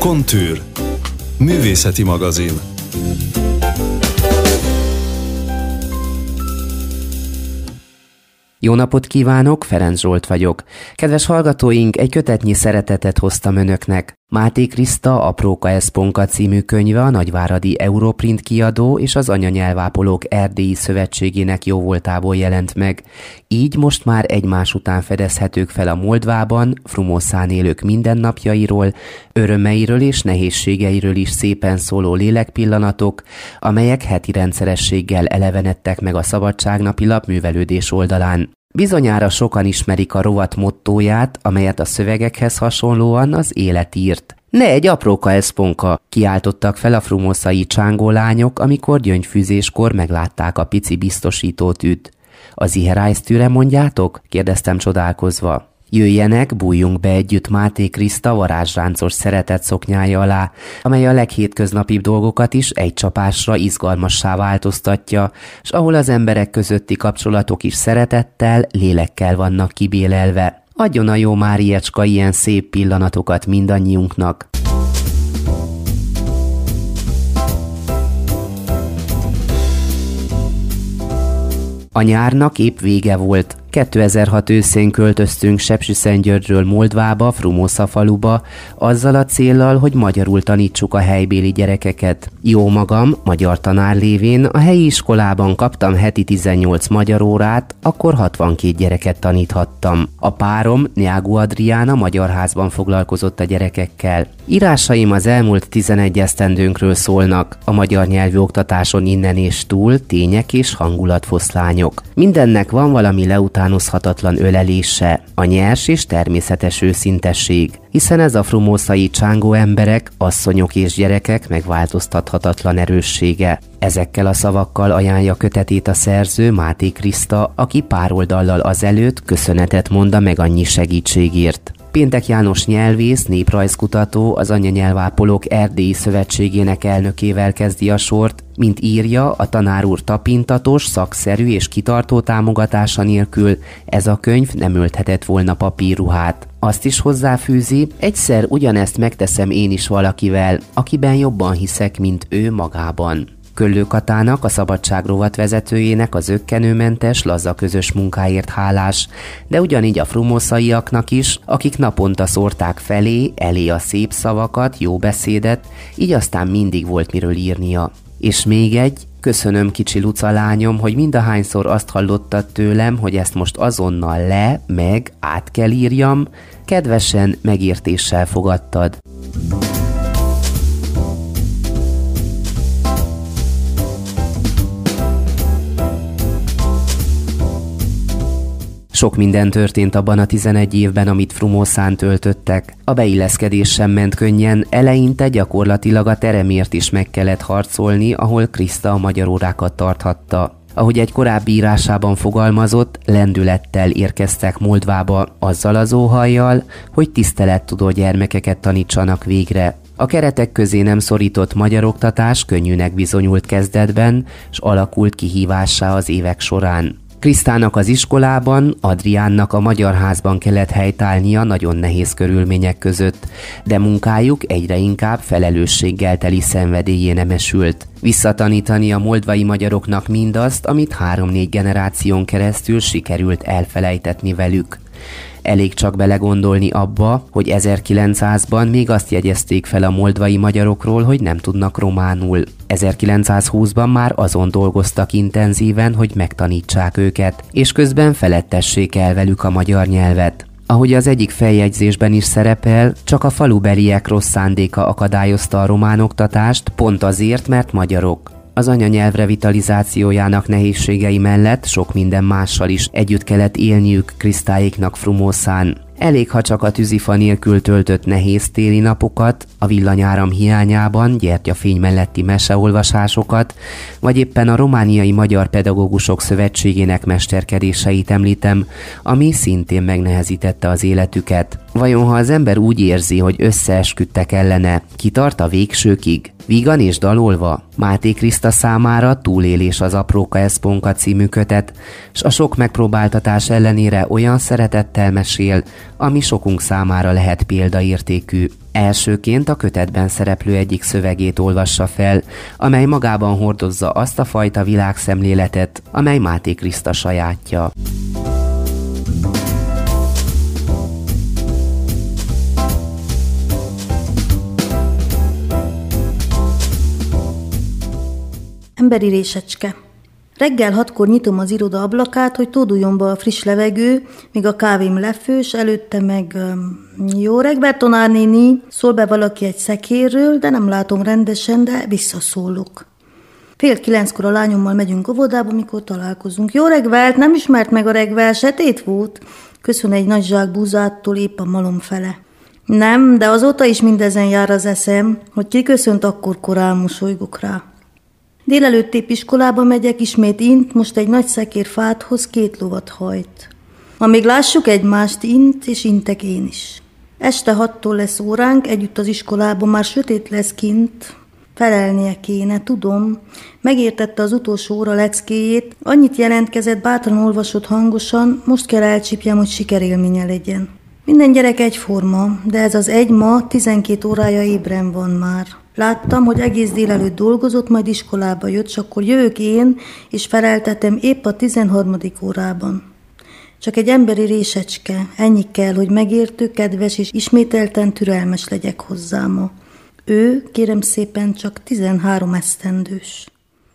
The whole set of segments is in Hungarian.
Kontűr. Művészeti magazin. Jó napot kívánok, Ferenc Zsolt vagyok. Kedves hallgatóink, egy kötetnyi szeretetet hoztam önöknek. Máté Kriszta Apróka Eszponka című könyve a Nagyváradi Europrint kiadó és az Anyanyelvápolók Erdélyi Szövetségének jóvoltából jelent meg. Így most már egymás után fedezhetők fel a Moldvában, Frumoszán élők mindennapjairól, örömeiről és nehézségeiről is szépen szóló lélekpillanatok, amelyek heti rendszerességgel elevenedtek meg a Szabadságnapi lapművelődés oldalán. Bizonyára sokan ismerik a rovat mottóját, amelyet a szövegekhez hasonlóan az élet írt. Ne egy apróka eszponka, kiáltottak fel a frumoszai csángó lányok, amikor gyöngyfűzéskor meglátták a pici biztosítótűt. Az iherájsztűre mondjátok? kérdeztem csodálkozva. Jöjjenek, bújjunk be együtt Máté Kriszta varázsráncos szeretet szoknyája alá, amely a leghétköznapibb dolgokat is egy csapásra izgalmassá változtatja, s ahol az emberek közötti kapcsolatok is szeretettel, lélekkel vannak kibélelve. Adjon a jó Máriecska ilyen szép pillanatokat mindannyiunknak. A nyárnak épp vége volt, 2006 őszén költöztünk Sepsiszentgyörgyről Moldvába, Frumosza faluba, azzal a céllal, hogy magyarul tanítsuk a helybéli gyerekeket. Jó magam, magyar tanár lévén a helyi iskolában kaptam heti 18 magyar órát, akkor 62 gyereket taníthattam. A párom, Nyágu Adriána magyar házban foglalkozott a gyerekekkel. Írásaim az elmúlt 11 esztendőnkről szólnak, a magyar nyelvű oktatáson innen és túl, tények és hangulatfoszlányok. Mindennek van valami leután utánozhatatlan ölelése, a nyers és természetes őszintesség, hiszen ez a frumószai csángó emberek, asszonyok és gyerekek megváltoztathatatlan erőssége. Ezekkel a szavakkal ajánlja kötetét a szerző Máté Kriszta, aki pár oldallal azelőtt köszönetet mond a meg annyi segítségért. Péntek János nyelvész, néprajzkutató, az Anyanyelvápolók Erdélyi Szövetségének elnökével kezdi a sort, mint írja, a tanár úr tapintatos, szakszerű és kitartó támogatása nélkül ez a könyv nem ölthetett volna papírruhát. Azt is hozzáfűzi, egyszer ugyanezt megteszem én is valakivel, akiben jobban hiszek, mint ő magában. Köllő Katának, a Szabadság rovat vezetőjének az ökkenőmentes, laza közös munkáért hálás, de ugyanígy a frumoszaiaknak is, akik naponta szórták felé, elé a szép szavakat, jó beszédet, így aztán mindig volt miről írnia. És még egy, Köszönöm, kicsi Luca lányom, hogy mindahányszor azt hallottad tőlem, hogy ezt most azonnal le, meg, át kell írjam, kedvesen, megértéssel fogadtad. Sok minden történt abban a 11 évben, amit Frumószán töltöttek. A beilleszkedés sem ment könnyen, eleinte gyakorlatilag a teremért is meg kellett harcolni, ahol Kriszta a magyar órákat tarthatta. Ahogy egy korábbi írásában fogalmazott, lendülettel érkeztek Moldvába azzal az óhajjal, hogy tisztelettudó gyermekeket tanítsanak végre. A keretek közé nem szorított magyar oktatás könnyűnek bizonyult kezdetben, s alakult kihívássá az évek során. Krisztának az iskolában, Adriánnak a magyar házban kellett helytállnia nagyon nehéz körülmények között, de munkájuk egyre inkább felelősséggel teli szenvedélyé nemesült. Visszatanítani a moldvai magyaroknak mindazt, amit három-négy generáción keresztül sikerült elfelejtetni velük. Elég csak belegondolni abba, hogy 1900-ban még azt jegyezték fel a moldvai magyarokról, hogy nem tudnak románul. 1920-ban már azon dolgoztak intenzíven, hogy megtanítsák őket, és közben felettessék el velük a magyar nyelvet. Ahogy az egyik feljegyzésben is szerepel, csak a falubeliek rossz szándéka akadályozta a román oktatást, pont azért, mert magyarok. Az anyanyelv revitalizációjának nehézségei mellett sok minden mással is együtt kellett élniük Krisztáiknak Frumószán. Elég, ha csak a tűzifa nélkül töltött nehéz téli napokat, a villanyáram hiányában gyertyafény melletti meseolvasásokat, vagy éppen a Romániai Magyar Pedagógusok Szövetségének mesterkedéseit említem, ami szintén megnehezítette az életüket. Vajon ha az ember úgy érzi, hogy összeesküdtek ellene, kitart a végsőkig? Vígan és dalolva, Máté Kriszta számára túlélés az Apróka Eszponka című kötet, s a sok megpróbáltatás ellenére olyan szeretettel mesél, ami sokunk számára lehet példaértékű. Elsőként a kötetben szereplő egyik szövegét olvassa fel, amely magában hordozza azt a fajta világszemléletet, amely Máté Kriszta sajátja. Emberi résecske. Reggel hatkor nyitom az iroda ablakát, hogy tóduljon be a friss levegő, míg a kávém lefős, előtte meg jó reggel, tonárnéni, szól be valaki egy szekérről, de nem látom rendesen, de visszaszólok. Fél kilenckor a lányommal megyünk óvodába, mikor találkozunk. Jó reggelt, nem ismert meg a reggel, setét volt? Köszön egy nagy zsák búzától épp a malom fele. Nem, de azóta is mindezen jár az eszem, hogy kiköszönt, akkor korán mosolygok rá. Délelőtt épp iskolába megyek, ismét int, most egy nagy szekér fáthoz két lovat hajt. Amíg lássuk egymást, int és intek én is. Este hattól lesz óránk, együtt az iskolában már sötét lesz kint, felelnie kéne, tudom. Megértette az utolsó óra leckéjét, annyit jelentkezett, bátran olvasott hangosan, most kell elcsípjem, hogy sikerélménye legyen. Minden gyerek egyforma, de ez az egy ma 12 órája ébren van már. Láttam, hogy egész délelőtt dolgozott, majd iskolába jött, és akkor jövök én, és feleltetem épp a 13. órában. Csak egy emberi résecske, ennyi kell, hogy megértő, kedves és ismételten türelmes legyek hozzá ma. Ő, kérem szépen, csak 13 esztendős.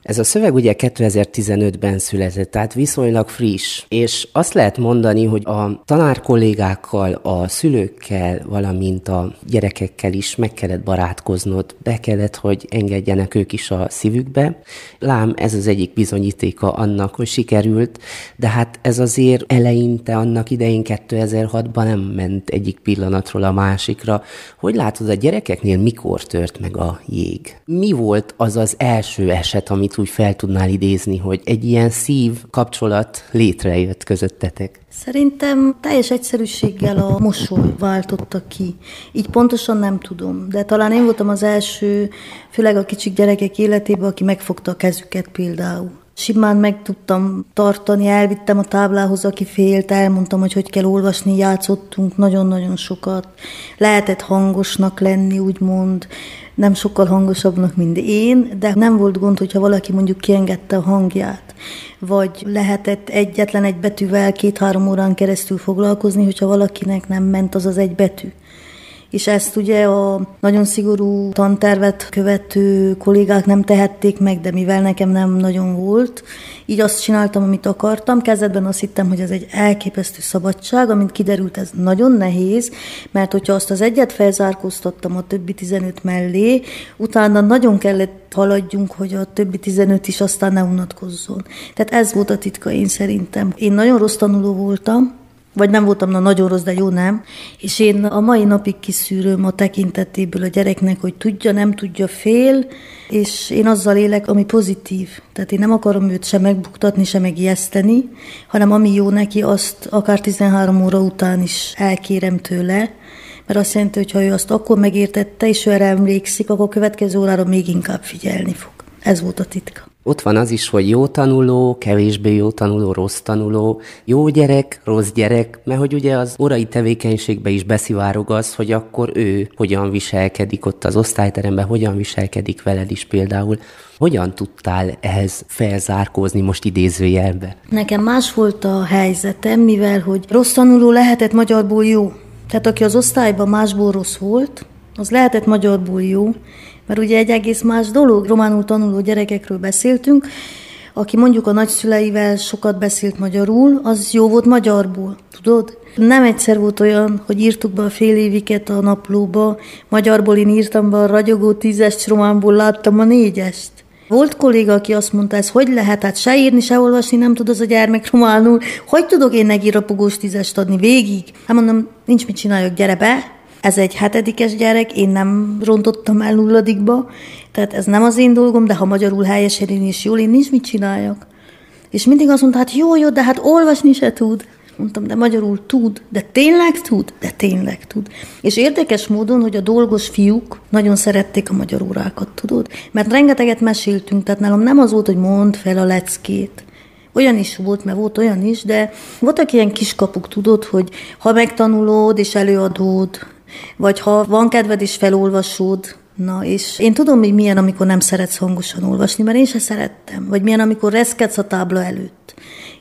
Ez a szöveg ugye 2015-ben született, tehát viszonylag friss, és azt lehet mondani, hogy a tanár kollégákkal, a szülőkkel, valamint a gyerekekkel is meg kellett barátkoznod, be kellett, hogy engedjenek ők is a szívükbe. Lám, ez az egyik bizonyítéka annak, hogy sikerült, de hát ez azért eleinte annak idején 2006-ban nem ment egyik pillanatról a másikra. Hogy látod, a gyerekeknél mikor tört meg a jég? Mi volt az az első eset, amit úgy fel tudnál idézni, hogy egy ilyen szív kapcsolat létrejött közöttetek? Szerintem teljes egyszerűséggel a mosoly váltotta ki. Így pontosan nem tudom, de talán én voltam az első, főleg a kicsik gyerekek életében, aki megfogta a kezüket például. Simán meg tudtam tartani, elvittem a táblához, aki félt, elmondtam, hogy hogy kell olvasni, játszottunk nagyon-nagyon sokat. Lehetett hangosnak lenni, úgymond, nem sokkal hangosabbnak, mint én, de nem volt gond, hogyha valaki mondjuk kiengedte a hangját, vagy lehetett egyetlen egy betűvel két-három órán keresztül foglalkozni, hogyha valakinek nem ment az az egy betű és ezt ugye a nagyon szigorú tantervet követő kollégák nem tehették meg, de mivel nekem nem nagyon volt, így azt csináltam, amit akartam. Kezdetben azt hittem, hogy ez egy elképesztő szabadság, amint kiderült, ez nagyon nehéz, mert hogyha azt az egyet felzárkóztattam a többi 15 mellé, utána nagyon kellett haladjunk, hogy a többi 15 is aztán ne unatkozzon. Tehát ez volt a titka én szerintem. Én nagyon rossz tanuló voltam, vagy nem voltam na nagyon rossz, de jó nem. És én a mai napig kiszűröm a tekintetéből a gyereknek, hogy tudja, nem tudja, fél, és én azzal élek, ami pozitív. Tehát én nem akarom őt se megbuktatni, se megijeszteni, hanem ami jó neki, azt akár 13 óra után is elkérem tőle, mert azt jelenti, hogy ha ő azt akkor megértette, és ő erre emlékszik, akkor a következő órára még inkább figyelni fog. Ez volt a titka. Ott van az is, hogy jó tanuló, kevésbé jó tanuló, rossz tanuló, jó gyerek, rossz gyerek, mert hogy ugye az orai tevékenységbe is beszivárog az, hogy akkor ő hogyan viselkedik ott az osztályteremben, hogyan viselkedik veled is például. Hogyan tudtál ehhez felzárkózni most idézőjelbe? Nekem más volt a helyzetem, mivel hogy rossz tanuló lehetett magyarból jó. Tehát aki az osztályban másból rossz volt, az lehetett magyarból jó, mert ugye egy egész más dolog, románul tanuló gyerekekről beszéltünk, aki mondjuk a nagyszüleivel sokat beszélt magyarul, az jó volt magyarból, tudod? Nem egyszer volt olyan, hogy írtuk be a fél éviket a naplóba, magyarból én írtam be a ragyogó tízes, románból láttam a négyest. Volt kolléga, aki azt mondta, ez hogy lehet, hát se írni, se olvasni nem tud az a gyermek románul, hogy tudok én neki rapogós tízest adni végig? Hát mondom, nincs mit csináljak, gyere be, ez egy hetedikes gyerek, én nem rontottam el nulladikba, tehát ez nem az én dolgom, de ha magyarul helyesen én is jól, én nincs mit csináljak. És mindig azt mondta, hát jó, jó, de hát olvasni se tud. Mondtam, de magyarul tud, de tényleg tud, de tényleg tud. És érdekes módon, hogy a dolgos fiúk nagyon szerették a magyar órákat, tudod? Mert rengeteget meséltünk, tehát nálam nem az volt, hogy mond fel a leckét. Olyan is volt, mert volt olyan is, de voltak ilyen kiskapuk, tudod, hogy ha megtanulod és előadod, vagy ha van kedved és felolvasod, Na, és én tudom, hogy milyen, amikor nem szeretsz hangosan olvasni, mert én se szerettem. Vagy milyen, amikor reszkedsz a tábla előtt.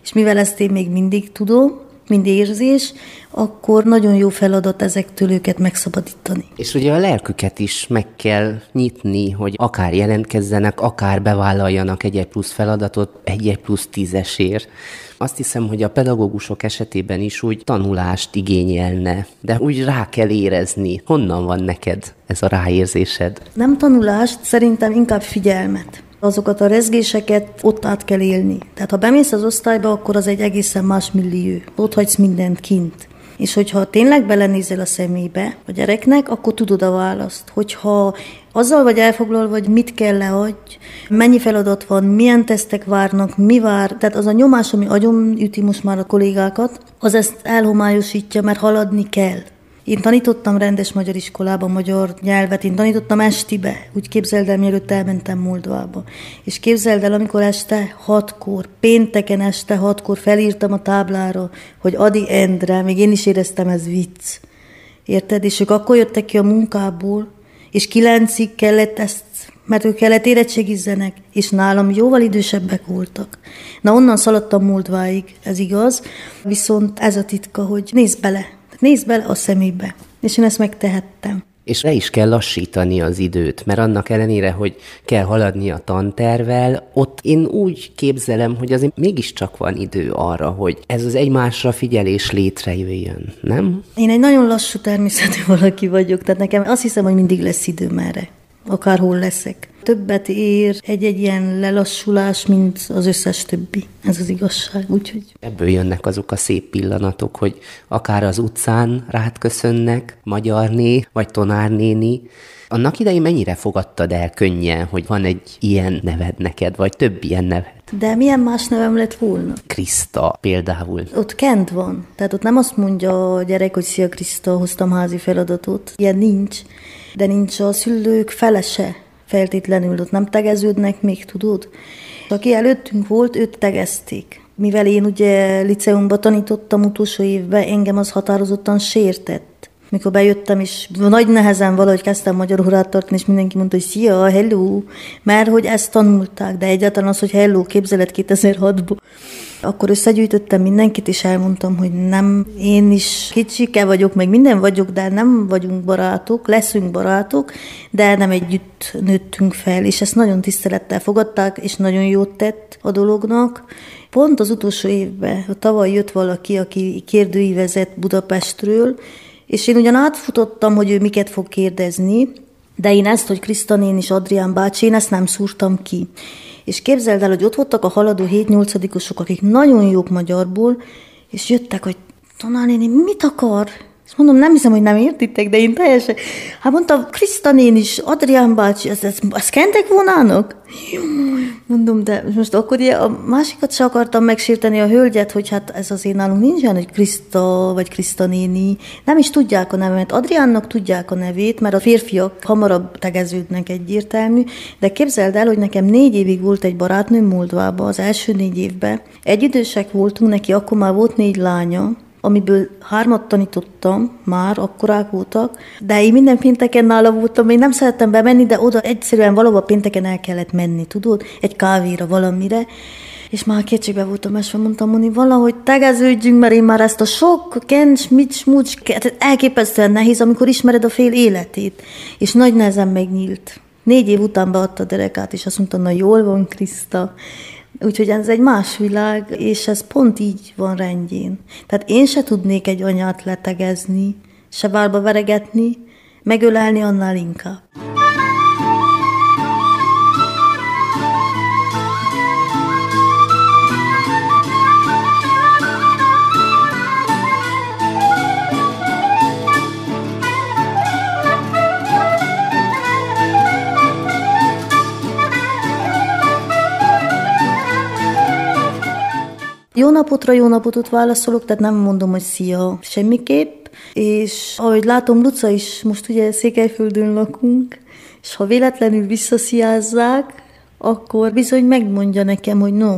És mivel ezt én még mindig tudom, mind érzés, akkor nagyon jó feladat ezektől őket megszabadítani. És ugye a lelküket is meg kell nyitni, hogy akár jelentkezzenek, akár bevállaljanak egy plusz feladatot egy plusz tízesért. Azt hiszem, hogy a pedagógusok esetében is úgy tanulást igényelne, de úgy rá kell érezni. Honnan van neked ez a ráérzésed? Nem tanulást, szerintem inkább figyelmet azokat a rezgéseket ott át kell élni. Tehát ha bemész az osztályba, akkor az egy egészen más millió. Ott hagysz mindent kint. És hogyha tényleg belenézel a szemébe a gyereknek, akkor tudod a választ. Hogyha azzal vagy elfoglalva, hogy mit kell leadj, mennyi feladat van, milyen tesztek várnak, mi vár, tehát az a nyomás, ami agyon üti most már a kollégákat, az ezt elhomályosítja, mert haladni kell. Én tanítottam rendes magyar iskolában magyar nyelvet, én tanítottam estibe, úgy képzeld el, mielőtt elmentem Moldvába. És képzeld el, amikor este hatkor, pénteken este hatkor felírtam a táblára, hogy Adi Endre, még én is éreztem, ez vicc. Érted? És ők akkor jöttek ki a munkából, és kilencig kellett ezt mert ők kellett érettségizzenek, és nálam jóval idősebbek voltak. Na onnan szaladtam múltváig, ez igaz, viszont ez a titka, hogy nézd bele, Nézd bele a szemébe. És én ezt megtehettem. És le is kell lassítani az időt, mert annak ellenére, hogy kell haladni a tantervel, ott én úgy képzelem, hogy azért mégiscsak van idő arra, hogy ez az egymásra figyelés létrejöjjön, nem? Én egy nagyon lassú természetű valaki vagyok, tehát nekem azt hiszem, hogy mindig lesz időm erre akárhol leszek. Többet ér egy-egy ilyen lelassulás, mint az összes többi. Ez az igazság, úgyhogy... Ebből jönnek azok a szép pillanatok, hogy akár az utcán rád köszönnek, magyarné, vagy tonárnéni, annak idején mennyire fogadtad el könnyen, hogy van egy ilyen neved neked, vagy több ilyen neved? De milyen más nevem lett volna? Kriszta például. Ott Kent van. Tehát ott nem azt mondja a gyerek, hogy szia Kriszta, hoztam házi feladatot. Ilyen nincs de nincs a szülők felese feltétlenül, ott nem tegeződnek még, tudod? Aki előttünk volt, őt tegezték. Mivel én ugye liceumban tanítottam utolsó évben, engem az határozottan sértett. Mikor bejöttem, és nagy nehezen valahogy kezdtem magyar órát tartani, és mindenki mondta, hogy szia, hello, mert hogy ezt tanulták, de egyáltalán az, hogy hello, képzelet 2006-ból. Akkor összegyűjtöttem mindenkit, és elmondtam, hogy nem, én is kicsike vagyok, meg minden vagyok, de nem vagyunk barátok, leszünk barátok, de nem együtt nőttünk fel, és ezt nagyon tisztelettel fogadták, és nagyon jót tett a dolognak. Pont az utolsó évben, tavaly jött valaki, aki kérdőívezett Budapestről, és én ugyan átfutottam, hogy ő miket fog kérdezni, de én ezt, hogy Krisztanén és Adrián bácsi, én ezt nem szúrtam ki. És képzeld el, hogy ott voltak a haladó 7-8-osok, akik nagyon jók magyarból, és jöttek, hogy tanárnéni, mit akar? És mondom, nem hiszem, hogy nem értitek, de én teljesen... Hát mondta, Kriszta nén is, Adrián bácsi, ezt, ezt, ezt kentek vonának? Mondom, de most akkor ugye a másikat se akartam megsérteni a hölgyet, hogy hát ez azért nálunk nincs olyan, hogy Kriszta vagy Kriszta néni. Nem is tudják a nevemet. Adriánnak tudják a nevét, mert a férfiak hamarabb tegeződnek egyértelmű, de képzeld el, hogy nekem négy évig volt egy barátnőm Moldvában, az első négy évben. Egyidősek voltunk, neki akkor már volt négy lánya, amiből hármat tanítottam, már akkorák voltak, de én minden pénteken nála voltam, én nem szerettem bemenni, de oda egyszerűen valahol pénteken el kellett menni, tudod, egy kávéra, valamire, és már kétségbe voltam esve, mondtam, mondani, valahogy tegeződjünk, mert én már ezt a sok kencs, mit, smucs, elképesztően nehéz, amikor ismered a fél életét, és nagy nehezen megnyílt. Négy év után beadta a derekát, és azt mondta, na jól van, Kriszta, Úgyhogy ez egy más világ, és ez pont így van rendjén. Tehát én se tudnék egy anyát letegezni, se válba veregetni, megölelni annál inkább. Jó napotra, jó napotot válaszolok, tehát nem mondom, hogy szia semmiképp, és ahogy látom, Luca is, most ugye Székelyföldön lakunk, és ha véletlenül visszasziázzák, akkor bizony megmondja nekem, hogy no.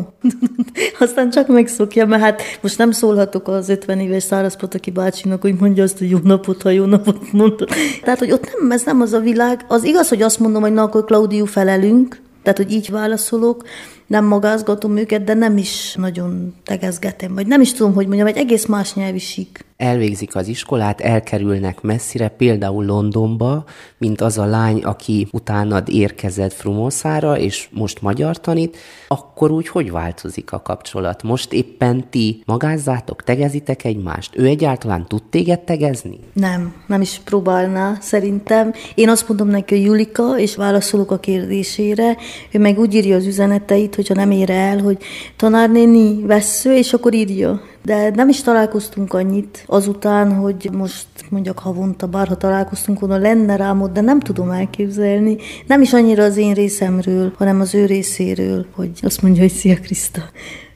Aztán csak megszokja, mert hát most nem szólhatok az 50 éves szárazpataki bácsinak, hogy mondja azt, hogy jó napot, ha jó napot mondod. Tehát, hogy ott nem, ez nem az a világ. Az igaz, hogy azt mondom, hogy na, akkor Klaudiu felelünk, tehát, hogy így válaszolok, nem magázgatom őket, de nem is nagyon tegezgetem, vagy nem is tudom, hogy mondjam, egy egész más nyelvi sík elvégzik az iskolát, elkerülnek messzire, például Londonba, mint az a lány, aki utánad érkezett Frumoszára, és most magyar tanít, akkor úgy hogy változik a kapcsolat? Most éppen ti magázzátok, tegezitek egymást? Ő egyáltalán tud téged tegezni? Nem, nem is próbálná, szerintem. Én azt mondom neki, hogy Julika, és válaszolok a kérdésére, ő meg úgy írja az üzeneteit, hogyha nem ér el, hogy tanárnéni vesző, és akkor írja de nem is találkoztunk annyit azután, hogy most mondjak havonta, bárha találkoztunk volna, lenne rám ott, de nem tudom elképzelni. Nem is annyira az én részemről, hanem az ő részéről, hogy azt mondja, hogy szia Kriszta.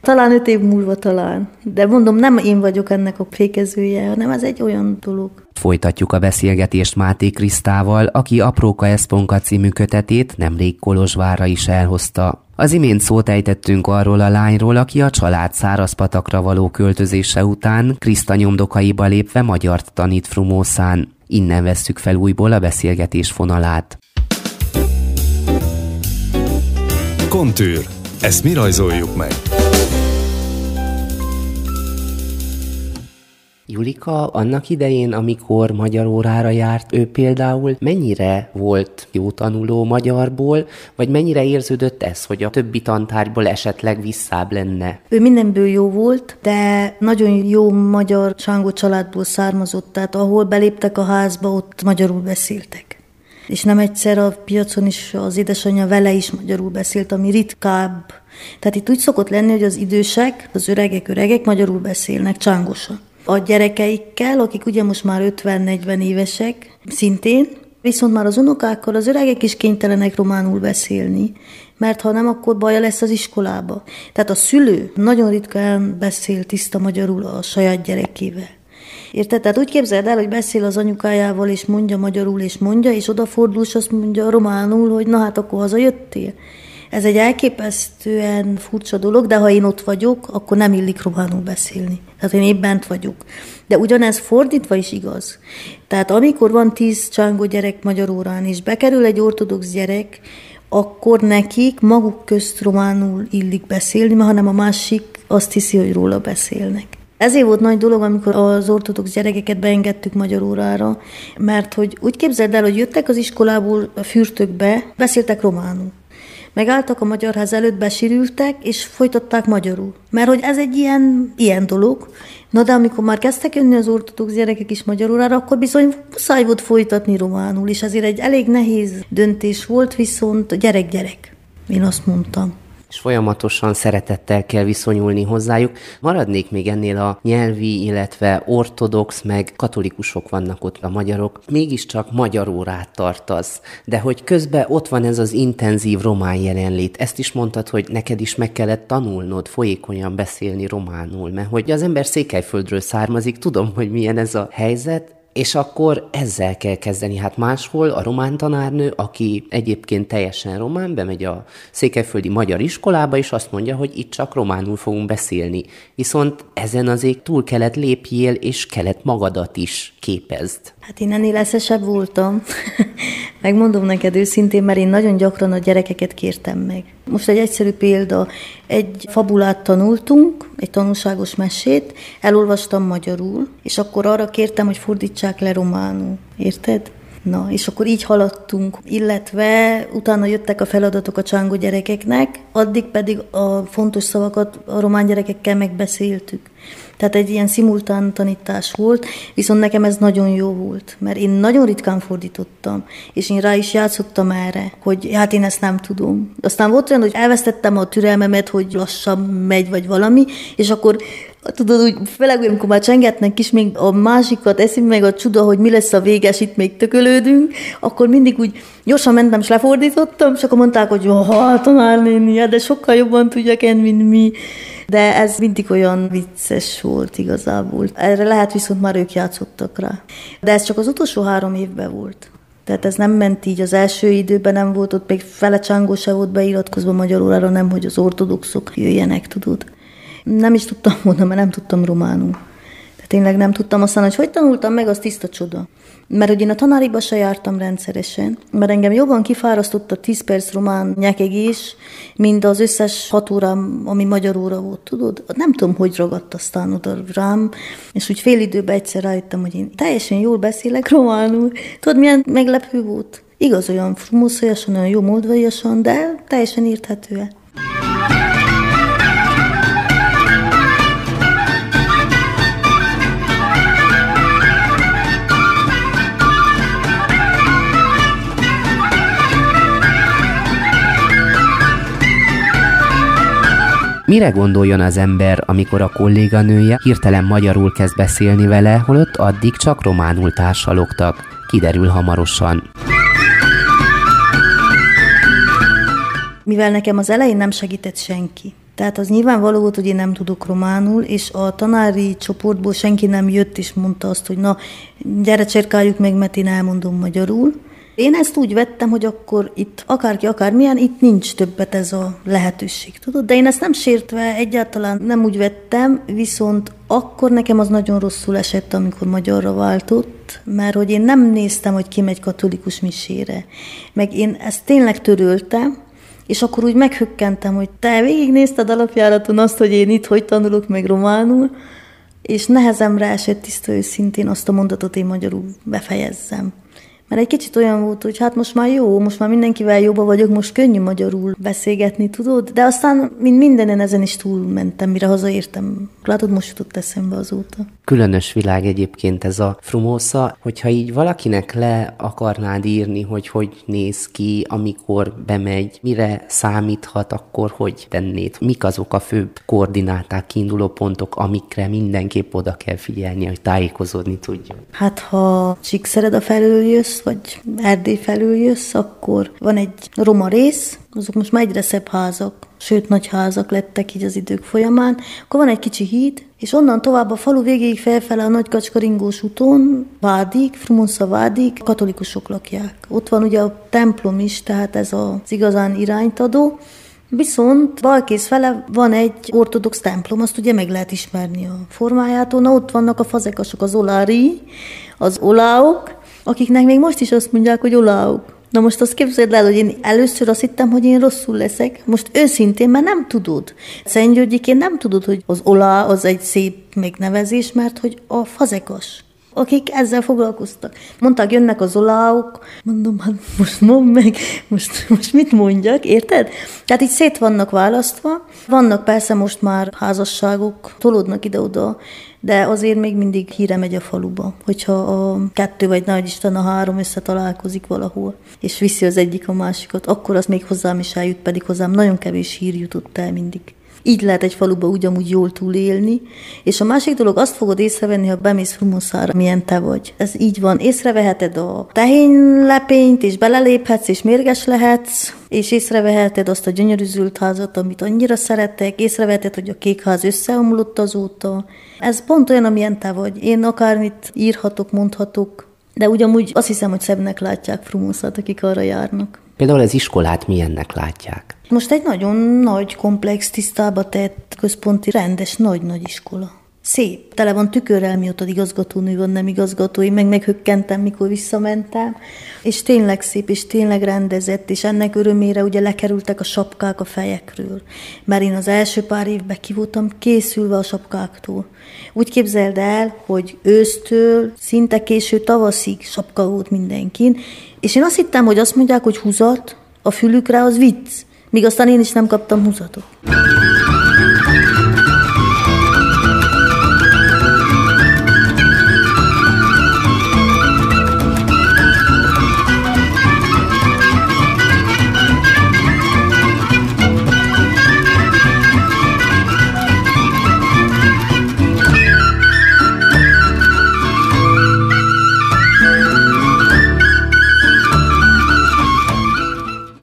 Talán öt év múlva talán. De mondom, nem én vagyok ennek a fékezője, hanem ez egy olyan dolog. Folytatjuk a beszélgetést Máté Krisztával, aki Apróka Eszponka című kötetét nemrég Kolozsvárra is elhozta. Az imént szót ejtettünk arról a lányról, aki a család szárazpatakra való költözése után Kriszta nyomdokaiba lépve magyart tanít Frumószán. Innen vesszük fel újból a beszélgetés fonalát. Kontűr. Ezt mi rajzoljuk meg? Julika annak idején, amikor magyar órára járt, ő például mennyire volt jó tanuló magyarból, vagy mennyire érződött ez, hogy a többi tantárgyból esetleg visszább lenne? Ő mindenből jó volt, de nagyon jó magyar csángó családból származott, tehát ahol beléptek a házba, ott magyarul beszéltek és nem egyszer a piacon is az édesanyja vele is magyarul beszélt, ami ritkább. Tehát itt úgy szokott lenni, hogy az idősek, az öregek, öregek magyarul beszélnek csángosan a gyerekeikkel, akik ugye most már 50-40 évesek szintén, viszont már az unokákkal az öregek is kénytelenek románul beszélni, mert ha nem, akkor baja lesz az iskolába. Tehát a szülő nagyon ritkán beszél tiszta magyarul a saját gyerekével. Érted? Tehát úgy képzeld el, hogy beszél az anyukájával, és mondja magyarul, és mondja, és odafordul, és azt mondja románul, hogy na hát akkor hazajöttél. Ez egy elképesztően furcsa dolog, de ha én ott vagyok, akkor nem illik románul beszélni. Tehát én épp bent vagyok. De ugyanez fordítva is igaz. Tehát amikor van tíz csángó gyerek magyar órán, és bekerül egy ortodox gyerek, akkor nekik maguk közt románul illik beszélni, hanem a másik azt hiszi, hogy róla beszélnek. Ezért volt nagy dolog, amikor az ortodox gyerekeket beengedtük magyar órára, mert hogy úgy képzeld el, hogy jöttek az iskolából a fürtökbe, beszéltek románul megálltak a magyar ház előtt, besírültek, és folytatták magyarul. Mert hogy ez egy ilyen, ilyen dolog. Na de amikor már kezdtek jönni az ortodox gyerekek is magyarul, akkor bizony muszáj volt folytatni románul, és ezért egy elég nehéz döntés volt, viszont gyerek-gyerek. Én azt mondtam és folyamatosan szeretettel kell viszonyulni hozzájuk. Maradnék még ennél a nyelvi, illetve ortodox, meg katolikusok vannak ott a magyarok. Mégiscsak magyar órát tartasz, de hogy közben ott van ez az intenzív román jelenlét. Ezt is mondtad, hogy neked is meg kellett tanulnod folyékonyan beszélni románul, mert hogy az ember Székelyföldről származik, tudom, hogy milyen ez a helyzet, és akkor ezzel kell kezdeni. Hát máshol a román tanárnő, aki egyébként teljesen román, bemegy a székelyföldi magyar iskolába, és azt mondja, hogy itt csak románul fogunk beszélni. Viszont ezen azért túl kellett lépjél, és kellett magadat is képezd. Hát én ennél eszesebb voltam. Megmondom neked őszintén, mert én nagyon gyakran a gyerekeket kértem meg. Most egy egyszerű példa. Egy fabulát tanultunk, egy tanulságos mesét, elolvastam magyarul, és akkor arra kértem, hogy fordítsák le románul. Érted? Na, és akkor így haladtunk, illetve utána jöttek a feladatok a csángó gyerekeknek, addig pedig a fontos szavakat a román gyerekekkel megbeszéltük. Tehát egy ilyen szimultán tanítás volt, viszont nekem ez nagyon jó volt, mert én nagyon ritkán fordítottam, és én rá is játszottam erre, hogy hát én ezt nem tudom. Aztán volt olyan, hogy elvesztettem a türelmemet, hogy lassan megy, vagy valami, és akkor tudod, úgy, főleg, amikor már csengetnek is, még a másikat eszik meg a csuda, hogy mi lesz a véges, itt még tökölődünk, akkor mindig úgy gyorsan mentem, és lefordítottam, és akkor mondták, hogy ha tanárnéni, de sokkal jobban tudjak enni, mint mi. De ez mindig olyan vicces volt igazából. Erre lehet viszont már ők játszottak rá. De ez csak az utolsó három évben volt. Tehát ez nem ment így, az első időben nem volt, ott még fele csángó se volt beiratkozva magyarul, arra nem, hogy az ortodoxok jöjjenek, tudod. Nem is tudtam volna, mert nem tudtam románul. Tehát tényleg nem tudtam aztán, hogy hogy tanultam meg, az tiszta csoda. Mert hogy én a tanáriba se jártam rendszeresen, mert engem jobban kifárasztott a 10 perc román nyekegés, mint az összes hat órám, ami magyar óra volt, tudod? Nem tudom, hogy ragadt aztán oda rám, és úgy fél időben egyszer rájöttem, hogy én teljesen jól beszélek románul. Tudod, milyen meglepő volt? Igaz, olyan frumoszoljasan, olyan jó moldvaiasan, de teljesen érthető Mire gondoljon az ember, amikor a kolléganője hirtelen magyarul kezd beszélni vele, holott addig csak románul társalogtak? Kiderül hamarosan. Mivel nekem az elején nem segített senki, tehát az nyilvánvaló volt, hogy én nem tudok románul, és a tanári csoportból senki nem jött és mondta azt, hogy na, gyere cserkáljuk meg, mert én elmondom magyarul. Én ezt úgy vettem, hogy akkor itt akárki, akármilyen, itt nincs többet ez a lehetőség, tudod? De én ezt nem sértve egyáltalán nem úgy vettem, viszont akkor nekem az nagyon rosszul esett, amikor magyarra váltott, mert hogy én nem néztem, hogy ki megy katolikus misére. Meg én ezt tényleg töröltem, és akkor úgy meghökkentem, hogy te végignézted alapjáraton azt, hogy én itt hogy tanulok meg románul, és nehezemre esett tiszta őszintén azt a mondatot én magyarul befejezzem. Mert egy kicsit olyan volt, hogy hát most már jó, most már mindenkivel jobban vagyok, most könnyű magyarul beszélgetni, tudod? De aztán, mint mindenen ezen is túlmentem, mire hazaértem. Látod, most jutott eszembe azóta. Különös világ egyébként ez a frumósza, hogyha így valakinek le akarnád írni, hogy hogy néz ki, amikor bemegy, mire számíthat, akkor hogy tennéd? Mik azok a főbb koordináták, kiinduló pontok, amikre mindenképp oda kell figyelni, hogy tájékozódni tudjon? Hát, ha Csíkszered a felől jössz, jössz, vagy Erdély felül jössz, akkor van egy roma rész, azok most már egyre szebb házak, sőt nagy házak lettek így az idők folyamán. Akkor van egy kicsi híd, és onnan tovább a falu végéig felfele a nagy kacskaringós úton, Vádig, Frumonsza Vádig, katolikusok lakják. Ott van ugye a templom is, tehát ez az igazán irányt adó. Viszont Balkész fele van egy ortodox templom, azt ugye meg lehet ismerni a formájától. Na ott vannak a fazekasok, az olári, az oláok, akiknek még most is azt mondják, hogy oláuk. Na most azt képzeld el, hogy én először azt hittem, hogy én rosszul leszek. Most őszintén, mert nem tudod. Szentgyörgyiként nem tudod, hogy az olá az egy szép megnevezés, mert hogy a fazekas akik ezzel foglalkoztak. Mondták, jönnek az oláok, mondom, hát most mondd meg, most, most mit mondjak, érted? Tehát így szét vannak választva, vannak persze most már házasságok, tolódnak ide-oda, de azért még mindig híre megy a faluba, hogyha a kettő vagy nagy Isten a három összetalálkozik valahol, és viszi az egyik a másikat, akkor az még hozzám is eljut, pedig hozzám nagyon kevés hír jutott el mindig. Így lehet egy faluba ugyanúgy jól túlélni. És a másik dolog, azt fogod észrevenni, ha bemész Frumuszára, milyen te vagy. Ez így van. Észreveheted a tehénylepényt, és beleléphetsz, és mérges lehetsz, és észreveheted azt a gyönyörű zöld házat, amit annyira szeretek, észreveheted, hogy a kék ház összeomlott azóta. Ez pont olyan, amilyen te vagy. Én akármit írhatok, mondhatok, de ugyanúgy azt hiszem, hogy szebbnek látják Frumuszát, akik arra járnak. Például az iskolát milyennek látják? Most egy nagyon nagy, komplex, tisztába tett, központi, rendes, nagy-nagy iskola. Szép. Tele van tükörrel, mióta igazgatónő van, nem igazgatói, meg meghökkentem, mikor visszamentem. És tényleg szép, és tényleg rendezett, és ennek örömére ugye lekerültek a sapkák a fejekről. Mert én az első pár évben ki készülve a sapkáktól. Úgy képzeld el, hogy ősztől szinte késő tavaszig sapka volt mindenkin, és én azt hittem, hogy azt mondják, hogy húzat, a fülükre az vicc, míg aztán én is nem kaptam húzatot.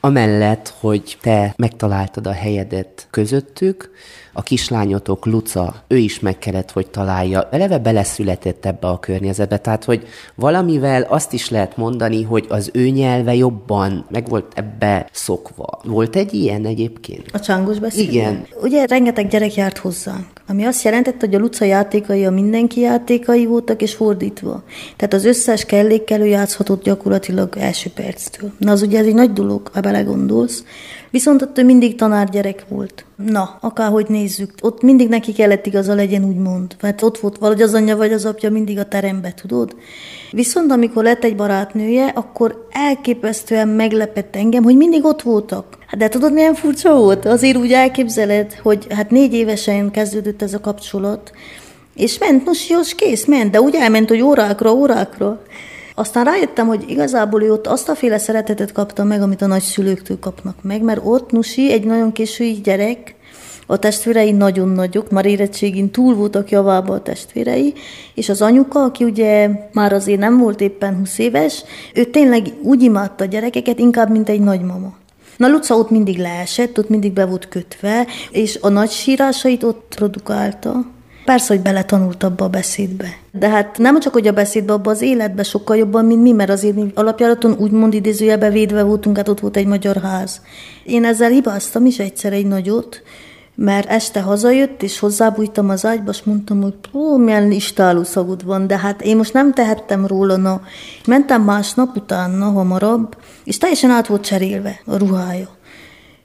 Amellett, hogy te megtaláltad a helyedet közöttük, a kislányotok, Luca, ő is meg kellett, hogy találja. Eleve beleszületett ebbe a környezetbe, tehát hogy valamivel azt is lehet mondani, hogy az ő nyelve jobban meg volt ebbe szokva. Volt egy ilyen egyébként? A csángos beszéd? Igen. Ugye rengeteg gyerek járt hozzánk, ami azt jelentette, hogy a Luca játékai a mindenki játékai voltak, és fordítva. Tehát az összes kellékkelő játszhatott gyakorlatilag első perctől. Na az ugye ez egy nagy dolog, ha belegondolsz. Viszont ott ő mindig tanárgyerek volt. Na, akárhogy nézzük, ott mindig neki kellett igaza legyen, úgymond. Mert ott volt valahogy az anyja vagy az apja mindig a terembe, tudod? Viszont amikor lett egy barátnője, akkor elképesztően meglepett engem, hogy mindig ott voltak. Hát de tudod, milyen furcsa volt? Azért úgy elképzeled, hogy hát négy évesen kezdődött ez a kapcsolat, és ment, most jó, kész, ment, de úgy elment, hogy órákra, órákra. Aztán rájöttem, hogy igazából ő ott azt a féle szeretetet kapta meg, amit a nagyszülőktől kapnak meg, mert ott Nusi egy nagyon késői gyerek, a testvérei nagyon nagyok, már érettségén túl voltak javába a testvérei, és az anyuka, aki ugye már azért nem volt éppen 20 éves, ő tényleg úgy imádta a gyerekeket, inkább, mint egy nagymama. Na Luca ott mindig leesett, ott mindig be volt kötve, és a nagy sírásait ott produkálta. Persze, hogy beletanult abba a beszédbe. De hát nem csak, hogy a beszédbe, abba az életbe sokkal jobban, mint mi, mert azért mi alapjáraton úgymond idézőjelbe védve voltunk, hát ott volt egy magyar ház. Én ezzel hibáztam is egyszer egy nagyot, mert este hazajött, és hozzábújtam az ágyba, és mondtam, hogy ó, milyen istáló szagod van, de hát én most nem tehettem róla, na. Mentem másnap utána, hamarabb, és teljesen át volt cserélve a ruhája.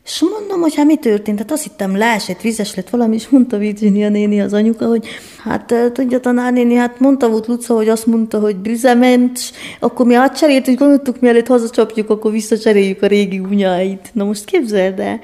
És mondom, hogy hát mi történt? Hát azt hittem, leesett, vizes lett valami, és mondta Virginia néni az anyuka, hogy hát tudja tanárnéni, hát mondta volt Luca, hogy azt mondta, hogy büzement, akkor mi átcserélt, hogy gondoltuk, mielőtt hazacsapjuk, akkor visszacseréljük a régi unyáit. Na most képzeld el.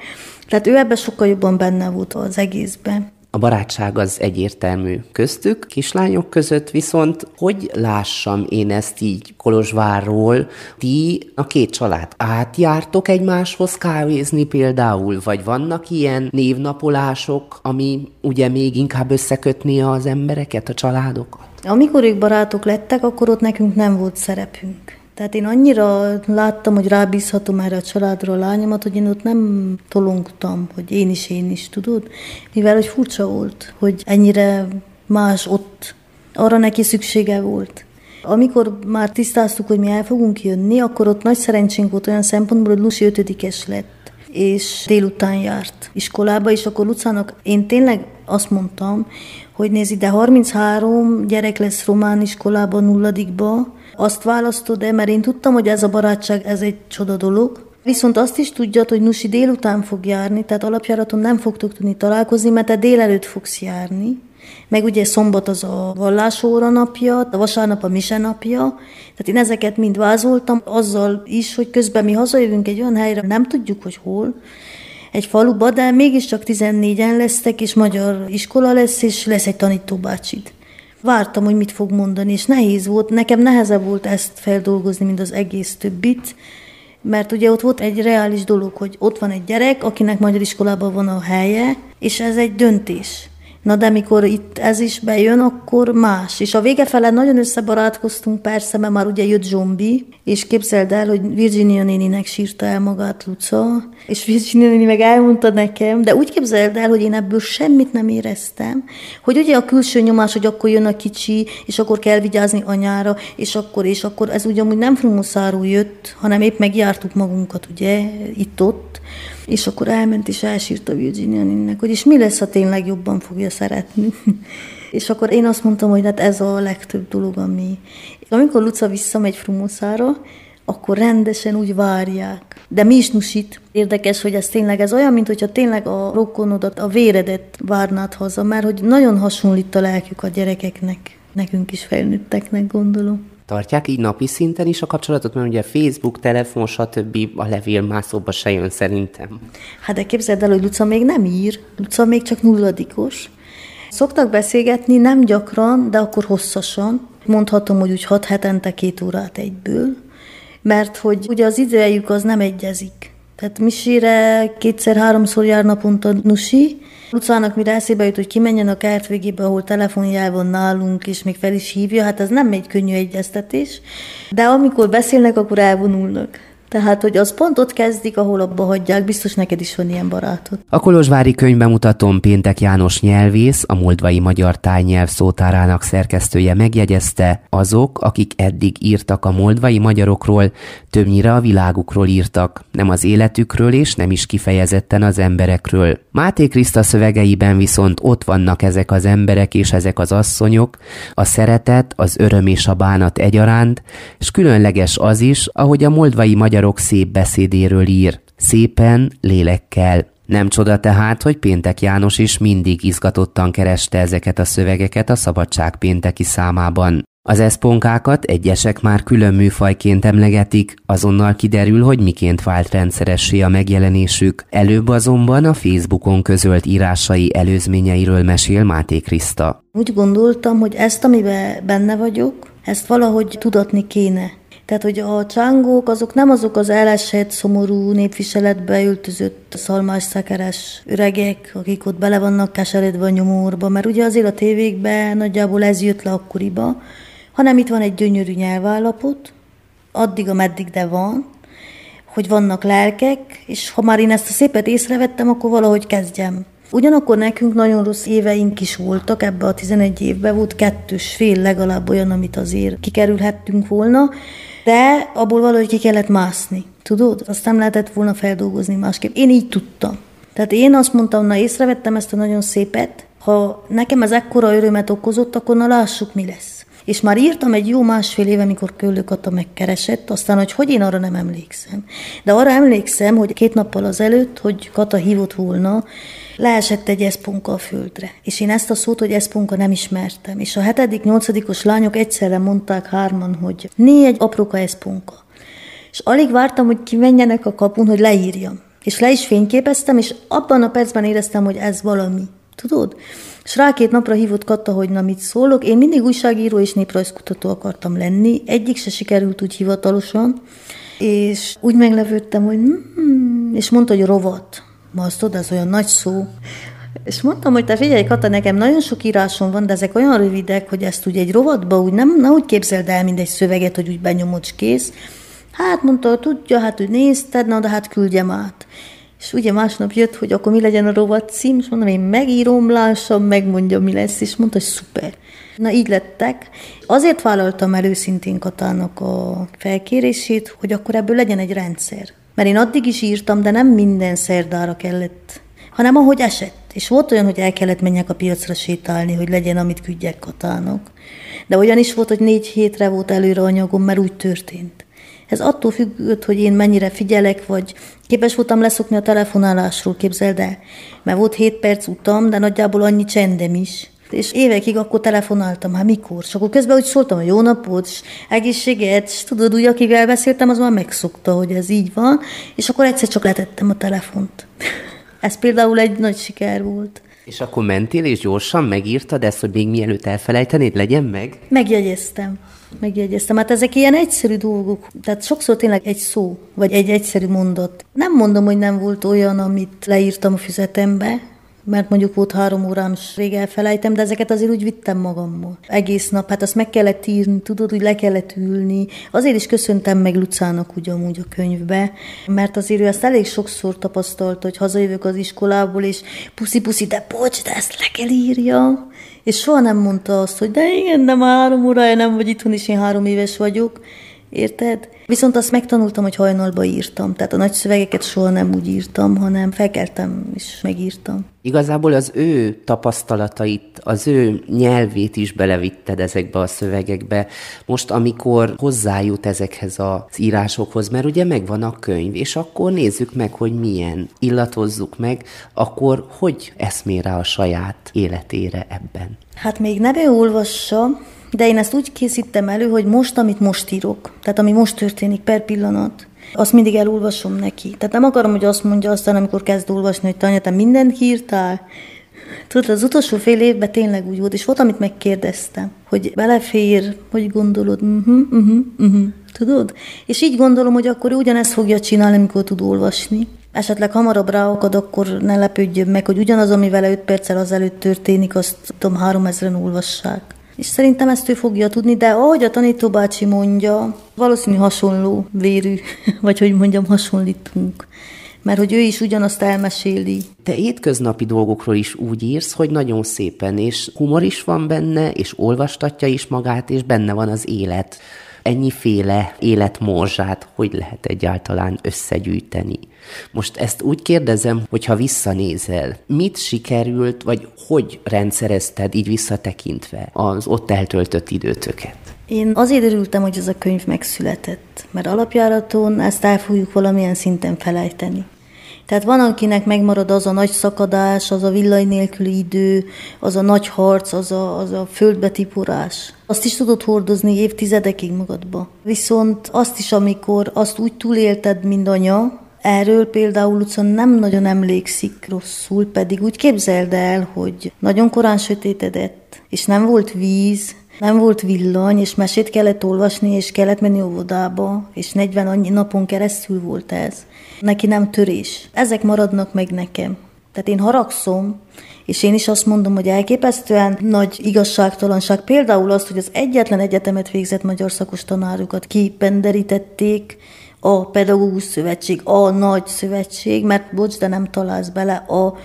Tehát ő ebben sokkal jobban benne volt az egészben. A barátság az egyértelmű köztük, kislányok között, viszont hogy lássam én ezt így Kolozsvárról, ti a két család átjártok egymáshoz kávézni például, vagy vannak ilyen névnapolások, ami ugye még inkább összekötni az embereket, a családokat? Amikor ők barátok lettek, akkor ott nekünk nem volt szerepünk. Tehát én annyira láttam, hogy rábízhatom erre a családra a lányomat, hogy én ott nem tolongtam, hogy én is, én is, tudod? Mivel, hogy furcsa volt, hogy ennyire más ott, arra neki szüksége volt. Amikor már tisztáztuk, hogy mi el fogunk jönni, akkor ott nagy szerencsénk volt olyan szempontból, hogy Lucy ötödikes lett és délután járt iskolába, és akkor Lucának én tényleg azt mondtam, hogy nézi, de 33 gyerek lesz román iskolában, nulladikba, azt választod-e, mert én tudtam, hogy ez a barátság, ez egy csoda dolog, Viszont azt is tudjad, hogy Nusi délután fog járni, tehát alapjáraton nem fogtok tudni találkozni, mert te délelőtt fogsz járni. Meg ugye szombat az a vallásóra napja, a vasárnap a mise napja. Tehát én ezeket mind vázoltam, azzal is, hogy közben mi hazajövünk egy olyan helyre, nem tudjuk, hogy hol, egy faluba, de mégiscsak 14-en lesztek, és magyar iskola lesz, és lesz egy tanítóbácsid. Vártam, hogy mit fog mondani, és nehéz volt, nekem nehezebb volt ezt feldolgozni, mint az egész többit, mert ugye ott volt egy reális dolog, hogy ott van egy gyerek, akinek magyar iskolában van a helye, és ez egy döntés. Na de mikor itt ez is bejön, akkor más. És a vége fele nagyon összebarátkoztunk persze, mert már ugye jött zombi, és képzeld el, hogy Virginia néninek sírta el magát Luca, és Virginia néni meg elmondta nekem, de úgy képzeld el, hogy én ebből semmit nem éreztem, hogy ugye a külső nyomás, hogy akkor jön a kicsi, és akkor kell vigyázni anyára, és akkor, és akkor ez ugyanúgy nem frumuszáról jött, hanem épp megjártuk magunkat, ugye, itt-ott, és akkor elment és elsírta Virginia Ninnek, hogy és mi lesz, ha tényleg jobban fogja szeretni. és akkor én azt mondtam, hogy hát ez a legtöbb dolog, ami... Amikor Luca visszamegy Frumuszára, akkor rendesen úgy várják. De mi is nusit. Érdekes, hogy ez tényleg ez olyan, mint hogyha tényleg a rokonodat, a véredet várnád haza, mert hogy nagyon hasonlít a lelkük a gyerekeknek, nekünk is felnőtteknek gondolom. Tartják így napi szinten is a kapcsolatot, mert ugye Facebook, telefon, stb. a levél már szóba se jön szerintem. Hát de képzeld el, hogy Luca még nem ír, Luca még csak nulladikos. Szoktak beszélgetni, nem gyakran, de akkor hosszasan. Mondhatom, hogy úgy hat hetente két órát egyből, mert hogy ugye az idejük az nem egyezik. Tehát misére kétszer-háromszor jár naponta Nusi, Lucának mire eszébe jut, hogy kimenjen a kert végébe, ahol telefonjával van nálunk, és még fel is hívja, hát ez nem egy könnyű egyeztetés. De amikor beszélnek, akkor elvonulnak. Tehát, hogy az pont ott kezdik, ahol abba hagyják, biztos neked is van ilyen barátod. A Kolozsvári könyvbemutatón Péntek János nyelvész, a Moldvai Magyar Tájnyelv szótárának szerkesztője megjegyezte, azok, akik eddig írtak a moldvai magyarokról, többnyire a világukról írtak, nem az életükről és nem is kifejezetten az emberekről. Máté Kriszta szövegeiben viszont ott vannak ezek az emberek és ezek az asszonyok, a szeretet, az öröm és a bánat egyaránt, és különleges az is, ahogy a moldvai magyarok szép beszédéről ír, szépen, lélekkel. Nem csoda tehát, hogy Péntek János is mindig izgatottan kereste ezeket a szövegeket a szabadság pénteki számában. Az eszponkákat egyesek már külön műfajként emlegetik, azonnal kiderül, hogy miként vált rendszeressé a megjelenésük. Előbb azonban a Facebookon közölt írásai előzményeiről mesél Máté Kriszta. Úgy gondoltam, hogy ezt, amiben benne vagyok, ezt valahogy tudatni kéne. Tehát, hogy a csángók azok nem azok az elesett, szomorú népviseletbe ültözött szalmásszekeres öregek, akik ott bele vannak keseredve a nyomorba, mert ugye azért a tévékben nagyjából ez jött le akkoriba, hanem itt van egy gyönyörű nyelvállapot, addig, ameddig de van, hogy vannak lelkek, és ha már én ezt a szépet észrevettem, akkor valahogy kezdjem. Ugyanakkor nekünk nagyon rossz éveink is voltak, ebbe a 11 évben volt kettős fél legalább olyan, amit azért kikerülhettünk volna, de abból valahogy ki kellett mászni. Tudod? Azt nem lehetett volna feldolgozni másképp. Én így tudtam. Tehát én azt mondtam, na észrevettem ezt a nagyon szépet, ha nekem ez ekkora örömet okozott, akkor na lássuk, mi lesz. És már írtam egy jó másfél éve, amikor Köllő Kata megkeresett, aztán, hogy hogy én arra nem emlékszem. De arra emlékszem, hogy két nappal azelőtt, hogy Kata hívott volna, leesett egy eszpunka a földre. És én ezt a szót, hogy eszpunka nem ismertem. És a hetedik, nyolcadikos lányok egyszerre mondták hárman, hogy né egy eszpunka. És alig vártam, hogy kimenjenek a kapun, hogy leírjam. És le is fényképeztem, és abban a percben éreztem, hogy ez valami. Tudod? És rá két napra hívott Katta, hogy na mit szólok. Én mindig újságíró és néprajzkutató akartam lenni. Egyik se sikerült úgy hivatalosan. És úgy meglevődtem, hogy hmm, és mondta, hogy rovat. Ma azt tudod, ez olyan nagy szó. És mondtam, hogy te figyelj, Kata, nekem nagyon sok írásom van, de ezek olyan rövidek, hogy ezt ugye egy rovatba úgy nem, nem úgy képzeld el, mint egy szöveget, hogy úgy benyomod, kész. Hát mondta, tudja, hát úgy nézted, na de hát küldjem át. És ugye másnap jött, hogy akkor mi legyen a rovat cím, és mondom, én megírom, lássam, megmondja, mi lesz, és mondta, hogy szuper. Na így lettek. Azért vállaltam el őszintén Katának a felkérését, hogy akkor ebből legyen egy rendszer. Mert én addig is írtam, de nem minden szerdára kellett, hanem ahogy esett. És volt olyan, hogy el kellett menjek a piacra sétálni, hogy legyen, amit küldjek Katának. De olyan is volt, hogy négy hétre volt előre anyagom, mert úgy történt. Ez attól függött, hogy én mennyire figyelek, vagy képes voltam leszokni a telefonálásról, képzeld el. Mert volt 7 perc utam, de nagyjából annyi csendem is. És évekig akkor telefonáltam, hát mikor? És akkor közben úgy szóltam, hogy jó napot, és egészséget, és tudod, úgy, akivel beszéltem, az már megszokta, hogy ez így van, és akkor egyszer csak letettem a telefont. ez például egy nagy siker volt. És akkor mentél, és gyorsan megírtad ezt, hogy még mielőtt elfelejtenéd, legyen meg? Megjegyeztem. Megjegyeztem. Hát ezek ilyen egyszerű dolgok. Tehát sokszor tényleg egy szó, vagy egy egyszerű mondat. Nem mondom, hogy nem volt olyan, amit leírtam a füzetembe, mert mondjuk volt három órám, és rég elfelejtem, de ezeket azért úgy vittem magammal. Egész nap, hát azt meg kellett írni, tudod, hogy le kellett ülni. Azért is köszöntem meg Lucának ugyanúgy a könyvbe, mert azért ő ezt elég sokszor tapasztalta, hogy hazajövök az iskolából, és puszi-puszi, de bocs, de ezt le kell írja. És soha nem mondta azt, hogy de igen, már három órája nem vagy itthon, és én három éves vagyok. Érted? Viszont azt megtanultam, hogy hajnalba írtam. Tehát a nagy szövegeket soha nem úgy írtam, hanem felkeltem és megírtam. Igazából az ő tapasztalatait, az ő nyelvét is belevitted ezekbe a szövegekbe. Most, amikor hozzájut ezekhez az írásokhoz, mert ugye megvan a könyv, és akkor nézzük meg, hogy milyen, illatozzuk meg, akkor hogy eszmél rá a saját életére ebben? Hát még nem ő olvassa, de én ezt úgy készítem elő, hogy most, amit most írok, tehát ami most történik per pillanat, azt mindig elolvasom neki. Tehát nem akarom, hogy azt mondja aztán, amikor kezd olvasni, hogy Tanya, te mindent írtál. Tudod, az utolsó fél évben tényleg úgy volt, és volt, amit megkérdeztem, hogy belefér, hogy gondolod, uh-huh, uh-huh, uh-huh. tudod? És így gondolom, hogy akkor ugyanezt fogja csinálni, amikor tud olvasni. Esetleg hamarabb ráakad, akkor ne lepődjön meg, hogy ugyanaz, ami vele 5 perccel azelőtt történik, azt tudom, három ezeren olvassák. És szerintem ezt ő fogja tudni, de ahogy a tanítóbácsi mondja, valószínű hasonló vérű, vagy hogy mondjam, hasonlítunk mert hogy ő is ugyanazt elmeséli. Te étköznapi dolgokról is úgy írsz, hogy nagyon szépen, és humor is van benne, és olvastatja is magát, és benne van az élet. Ennyiféle életmorzsát hogy lehet egyáltalán összegyűjteni? Most ezt úgy kérdezem, hogy ha visszanézel, mit sikerült, vagy hogy rendszerezted így visszatekintve az ott eltöltött időtöket? Én azért örültem, hogy ez a könyv megszületett, mert alapjáraton ezt el fogjuk valamilyen szinten felejteni. Tehát van, akinek megmarad az a nagy szakadás, az a villany nélküli idő, az a nagy harc, az a, az a földbetiporás. Azt is tudod hordozni évtizedekig magadba. Viszont azt is, amikor azt úgy túlélted, mint anya, Erről például Luca nem nagyon emlékszik rosszul, pedig úgy képzeld el, hogy nagyon korán sötétedett, és nem volt víz, nem volt villany, és mesét kellett olvasni, és kellett menni óvodába, és 40 annyi napon keresztül volt ez. Neki nem törés. Ezek maradnak meg nekem. Tehát én haragszom, és én is azt mondom, hogy elképesztően nagy igazságtalanság. Például azt, hogy az egyetlen egyetemet végzett magyar szakos tanárokat kipenderítették, a Pedagógus Szövetség, a nagy szövetség, mert bocs, de nem találsz bele a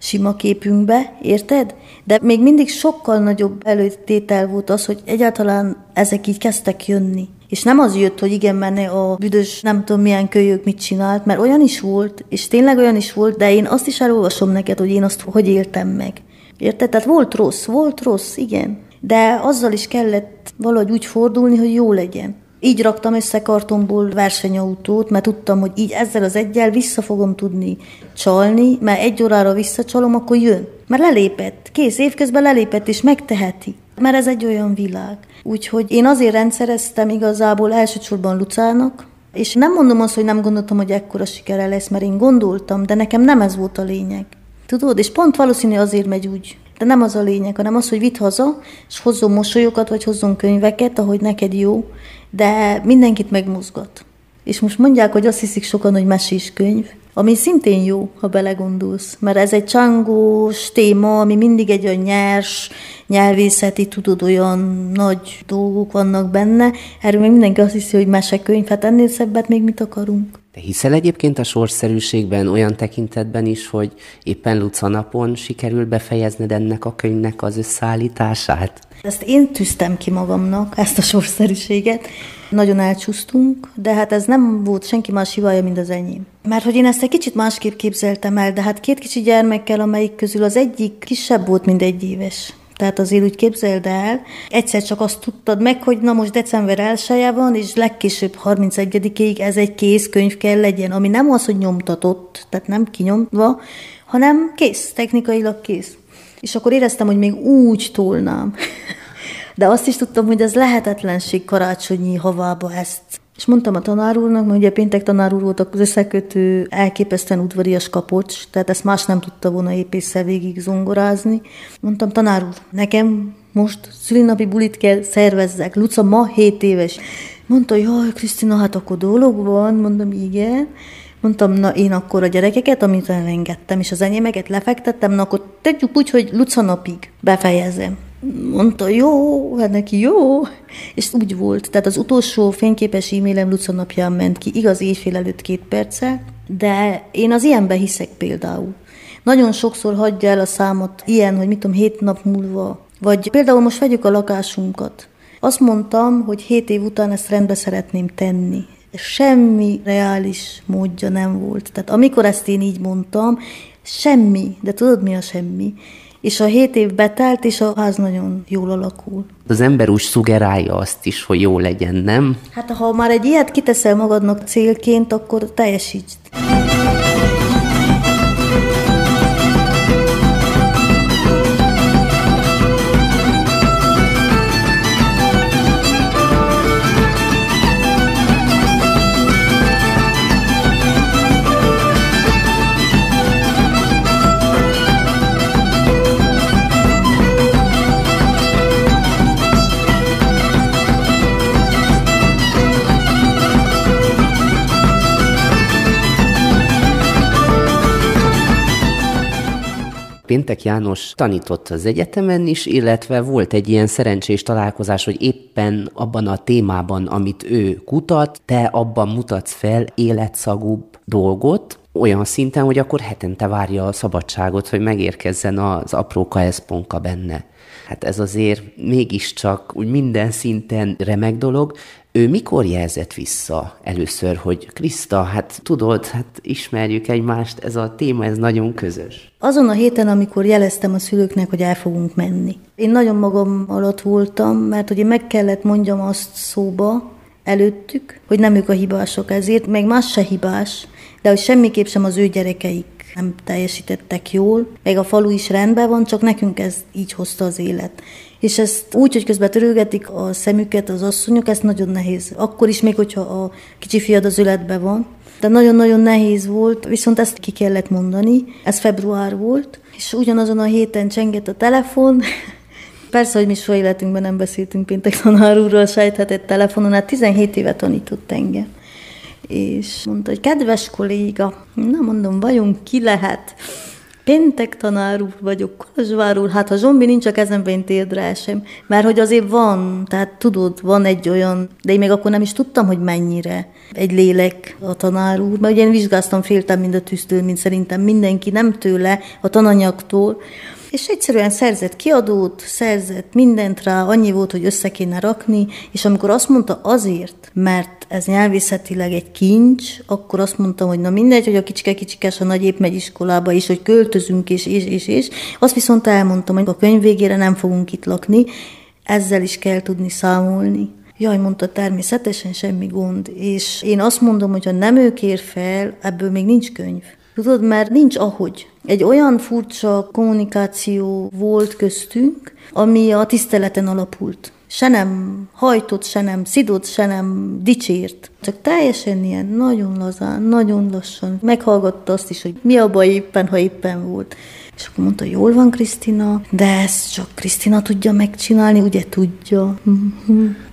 sima képünkbe, érted? De még mindig sokkal nagyobb előtétel volt az, hogy egyáltalán ezek így kezdtek jönni. És nem az jött, hogy igen, menne a büdös nem tudom milyen kölyök mit csinált, mert olyan is volt, és tényleg olyan is volt, de én azt is elolvasom neked, hogy én azt hogy éltem meg. Érted? Tehát volt rossz, volt rossz, igen. De azzal is kellett valahogy úgy fordulni, hogy jó legyen. Így raktam össze kartonból versenyautót, mert tudtam, hogy így ezzel az egyel vissza fogom tudni csalni, mert egy órára visszacsalom, akkor jön. Mert lelépett, kész, évközben lelépett, és megteheti. Mert ez egy olyan világ. Úgyhogy én azért rendszereztem igazából elsősorban Lucának, és nem mondom azt, hogy nem gondoltam, hogy ekkora sikere lesz, mert én gondoltam, de nekem nem ez volt a lényeg. Tudod, és pont valószínű azért megy úgy. De nem az a lényeg, hanem az, hogy vidd haza, és hozzon mosolyokat, vagy hozzon könyveket, ahogy neked jó, de mindenkit megmozgat. És most mondják, hogy azt hiszik sokan, hogy mesés könyv, ami szintén jó, ha belegondolsz, mert ez egy csangós téma, ami mindig egy olyan nyers, nyelvészeti, tudod, olyan nagy dolgok vannak benne. Erről még mindenki azt hiszi, hogy mesekönyv, hát ennél szebbet még mit akarunk. Te hiszel egyébként a sorszerűségben olyan tekintetben is, hogy éppen Luca napon sikerül befejezned ennek a könyvnek az összeállítását? Ezt én tűztem ki magamnak, ezt a sorszerűséget. Nagyon elcsúsztunk, de hát ez nem volt senki más hibája, mint az enyém. Mert hogy én ezt egy kicsit másképp képzeltem el, de hát két kicsi gyermekkel, amelyik közül az egyik kisebb volt, mint egy éves. Tehát azért úgy képzeld el, egyszer csak azt tudtad meg, hogy na most december 1 van, és legkésőbb 31-ig ez egy kész könyv kell legyen, ami nem az, hogy nyomtatott, tehát nem kinyomva, hanem kész, technikailag kész. És akkor éreztem, hogy még úgy tolnám. De azt is tudtam, hogy ez lehetetlenség karácsonyi havába ezt. És mondtam a tanár úrnak, mert ugye péntek tanár úr volt az összekötő elképesztően udvarias kapocs, tehát ezt más nem tudta volna épésszel végig zongorázni. Mondtam, tanár úr, nekem most szülinapi bulit kell szervezzek. Luca ma 7 éves. Mondta, jaj, Krisztina, hát akkor dolog van. Mondom, igen. Mondtam, na én akkor a gyerekeket, amit elengedtem, és az enyémeket lefektettem, na akkor tegyük úgy, hogy Luca napig befejezem. Mondta, jó, hát neki jó. És úgy volt. Tehát az utolsó fényképes e-mailem Luca napján ment ki, igaz éjfél előtt két perccel, de én az ilyenbe hiszek például. Nagyon sokszor hagyja el a számot ilyen, hogy mit tudom, hét nap múlva. Vagy például most vegyük a lakásunkat. Azt mondtam, hogy hét év után ezt rendbe szeretném tenni semmi reális módja nem volt. Tehát amikor ezt én így mondtam, semmi, de tudod mi a semmi? És a hét év betelt, és a ház nagyon jól alakul. Az ember úgy szugerálja azt is, hogy jó legyen, nem? Hát ha már egy ilyet kiteszel magadnak célként, akkor teljesítsd. Péntek János tanított az egyetemen is, illetve volt egy ilyen szerencsés találkozás, hogy éppen abban a témában, amit ő kutat, te abban mutatsz fel életszagúbb dolgot, olyan szinten, hogy akkor hetente várja a szabadságot, hogy megérkezzen az apróka eszponka benne. Hát ez azért mégiscsak úgy minden szinten remek dolog. Ő mikor jelzett vissza először, hogy Kriszta, hát tudod, hát ismerjük egymást, ez a téma, ez nagyon közös. Azon a héten, amikor jeleztem a szülőknek, hogy el fogunk menni. Én nagyon magam alatt voltam, mert hogy én meg kellett mondjam azt szóba előttük, hogy nem ők a hibások ezért, meg más se hibás, de hogy semmiképp sem az ő gyerekeik nem teljesítettek jól, meg a falu is rendben van, csak nekünk ez így hozta az élet. És ezt úgy, hogy közben törőgetik a szemüket az asszonyok, ez nagyon nehéz. Akkor is még, hogyha a kicsi fiad az öletben van. De nagyon-nagyon nehéz volt, viszont ezt ki kellett mondani. Ez február volt, és ugyanazon a héten csengett a telefon, Persze, hogy mi soha életünkben nem beszéltünk péntek tanár sejthetett telefonon, hát 17 éve tanított engem és mondta, hogy kedves kolléga, na mondom, vajon ki lehet? Péntek tanár úr vagyok, Kolozsvár úr, hát ha zombi nincs a kezemben, én térdre sem. Mert hogy azért van, tehát tudod, van egy olyan, de én még akkor nem is tudtam, hogy mennyire. Egy lélek a tanár úr, mert ugye én vizsgáztam, féltem mind a tűztől, mint szerintem mindenki, nem tőle, a tananyagtól, és egyszerűen szerzett kiadót, szerzett mindent rá, annyi volt, hogy össze kéne rakni, és amikor azt mondta azért, mert ez nyelvészetileg egy kincs, akkor azt mondtam, hogy na mindegy, hogy a kicsike kicsikes a nagy épp megy iskolába is, hogy költözünk, és, és, és, és. Azt viszont elmondtam, hogy a könyv végére nem fogunk itt lakni, ezzel is kell tudni számolni. Jaj, mondta, természetesen semmi gond. És én azt mondom, hogy ha nem ő kér fel, ebből még nincs könyv. Tudod, mert nincs ahogy. Egy olyan furcsa kommunikáció volt köztünk, ami a tiszteleten alapult. Se nem hajtott, se nem szidott, se nem dicsért. Csak teljesen ilyen nagyon lazán, nagyon lassan. Meghallgatta azt is, hogy mi a baj éppen, ha éppen volt. És akkor mondta, jól van Krisztina, de ezt csak Krisztina tudja megcsinálni, ugye tudja.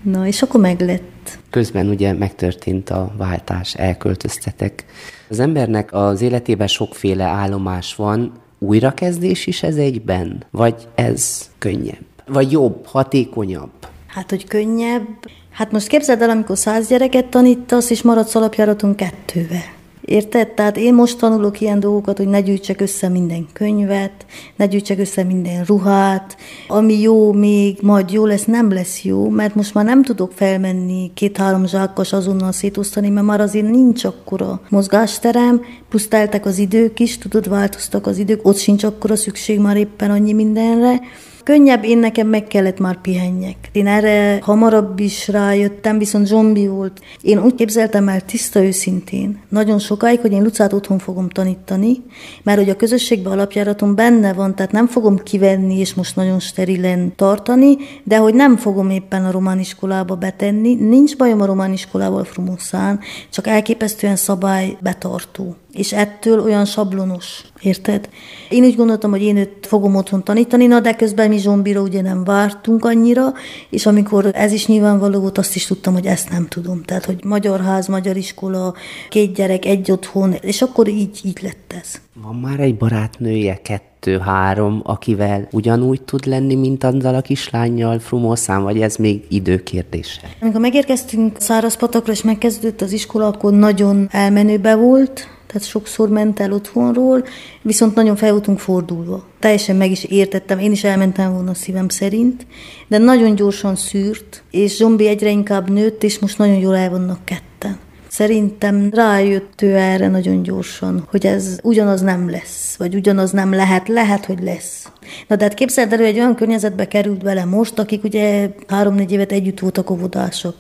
Na, és akkor meglett. Közben ugye megtörtént a váltás, elköltöztetek az embernek az életében sokféle állomás van, újrakezdés is ez egyben? Vagy ez könnyebb? Vagy jobb, hatékonyabb? Hát, hogy könnyebb. Hát most képzeld el, amikor száz gyereket tanítasz, és maradsz alapjáraton kettővel. Érted? Tehát én most tanulok ilyen dolgokat, hogy ne gyűjtsek össze minden könyvet, ne gyűjtsek össze minden ruhát, ami jó még, majd jó lesz, nem lesz jó, mert most már nem tudok felmenni két-három zsákkos azonnal szétosztani, mert már azért nincs akkora mozgásterem, plusz teltek az idők is, tudod, változtak az idők, ott sincs akkora szükség már éppen annyi mindenre, könnyebb, én nekem meg kellett már pihenjek. Én erre hamarabb is rájöttem, viszont zombi volt. Én úgy képzeltem el tiszta őszintén, nagyon sokáig, hogy én Lucát otthon fogom tanítani, mert hogy a közösségbe alapjáraton benne van, tehát nem fogom kivenni és most nagyon sterilen tartani, de hogy nem fogom éppen a román iskolába betenni. Nincs bajom a román iskolával Frumoszán, csak elképesztően szabály betartó és ettől olyan sablonos, érted? Én úgy gondoltam, hogy én őt fogom otthon tanítani, na de közben mi zsombira ugye nem vártunk annyira, és amikor ez is nyilvánvaló volt, azt is tudtam, hogy ezt nem tudom. Tehát, hogy magyar ház, magyar iskola, két gyerek, egy otthon, és akkor így, így lett ez. Van már egy barátnője, kettő-három, akivel ugyanúgy tud lenni, mint azzal a kislányjal Frumoszán, vagy ez még időkérdése? Amikor megérkeztünk Szárazpatakra, és megkezdődött az iskola, akkor nagyon elmenőbe volt, tehát sokszor ment el otthonról, viszont nagyon fel voltunk fordulva. Teljesen meg is értettem, én is elmentem volna szívem szerint, de nagyon gyorsan szűrt, és zombi egyre inkább nőtt, és most nagyon jól el vannak ketten. Szerintem rájött ő erre nagyon gyorsan, hogy ez ugyanaz nem lesz, vagy ugyanaz nem lehet, lehet, hogy lesz. Na de hát képzeld el, egy olyan környezetbe került bele most, akik ugye három-négy évet együtt voltak óvodások.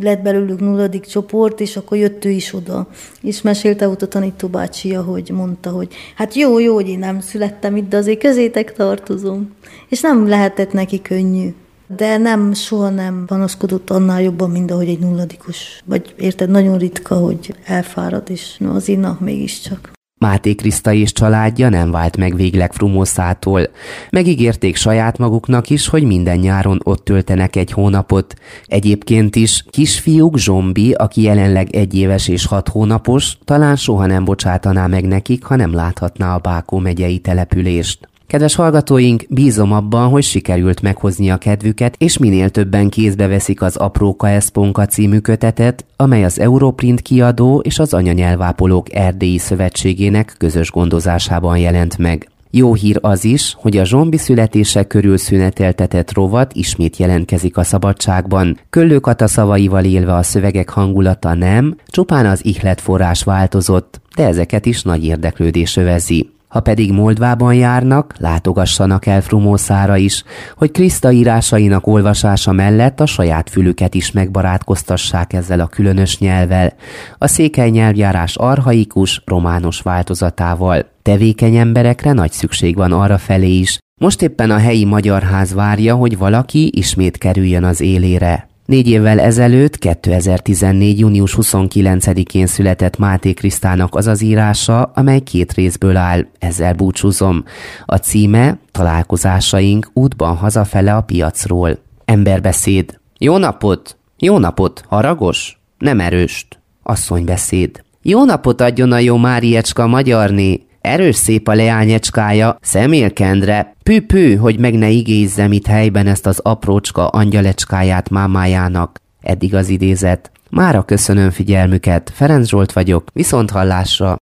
Lett belőlük nulladik csoport, és akkor jött ő is oda. És mesélte ott a tanító bácsia, hogy mondta, hogy hát jó, jó, hogy én nem születtem itt, de azért közétek tartozom. És nem lehetett neki könnyű de nem, soha nem panaszkodott annál jobban, mint ahogy egy nulladikus. Vagy érted, nagyon ritka, hogy elfárad, és no, az inna mégiscsak. Máté Kriszta és családja nem vált meg végleg Frumoszától. Megígérték saját maguknak is, hogy minden nyáron ott töltenek egy hónapot. Egyébként is kisfiúk Zsombi, aki jelenleg egy éves és hat hónapos, talán soha nem bocsátaná meg nekik, ha nem láthatná a Bákó megyei települést. Kedves hallgatóink, bízom abban, hogy sikerült meghozni a kedvüket, és minél többen kézbe veszik az Apróka Eszponka című kötetet, amely az Europrint kiadó és az Anyanyelvápolók Erdélyi Szövetségének közös gondozásában jelent meg. Jó hír az is, hogy a zsombi születése körül szüneteltetett rovat ismét jelentkezik a szabadságban. Köllőkata szavaival élve a szövegek hangulata nem, csupán az ihletforrás változott, de ezeket is nagy érdeklődés övezi. Ha pedig Moldvában járnak, látogassanak el Frumószára is, hogy Kriszta írásainak olvasása mellett a saját fülüket is megbarátkoztassák ezzel a különös nyelvvel, a székely nyelvjárás arhaikus, romános változatával. Tevékeny emberekre nagy szükség van arra felé is, most éppen a helyi magyar ház várja, hogy valaki ismét kerüljön az élére. Négy évvel ezelőtt, 2014. június 29-én született Máté Krisztának az az írása, amely két részből áll, ezzel búcsúzom. A címe Találkozásaink útban hazafele a piacról. Emberbeszéd. Jó napot! Jó napot! Haragos? Nem erőst. Asszonybeszéd. Jó napot adjon a jó Máriecska magyarné! Erős szép a leányecskája, személkendre, pű-pű, hogy meg ne igézzem itt helyben ezt az aprócska angyalecskáját mámájának. Eddig az idézet. Mára köszönöm figyelmüket, Ferenc Zsolt vagyok, viszont hallásra.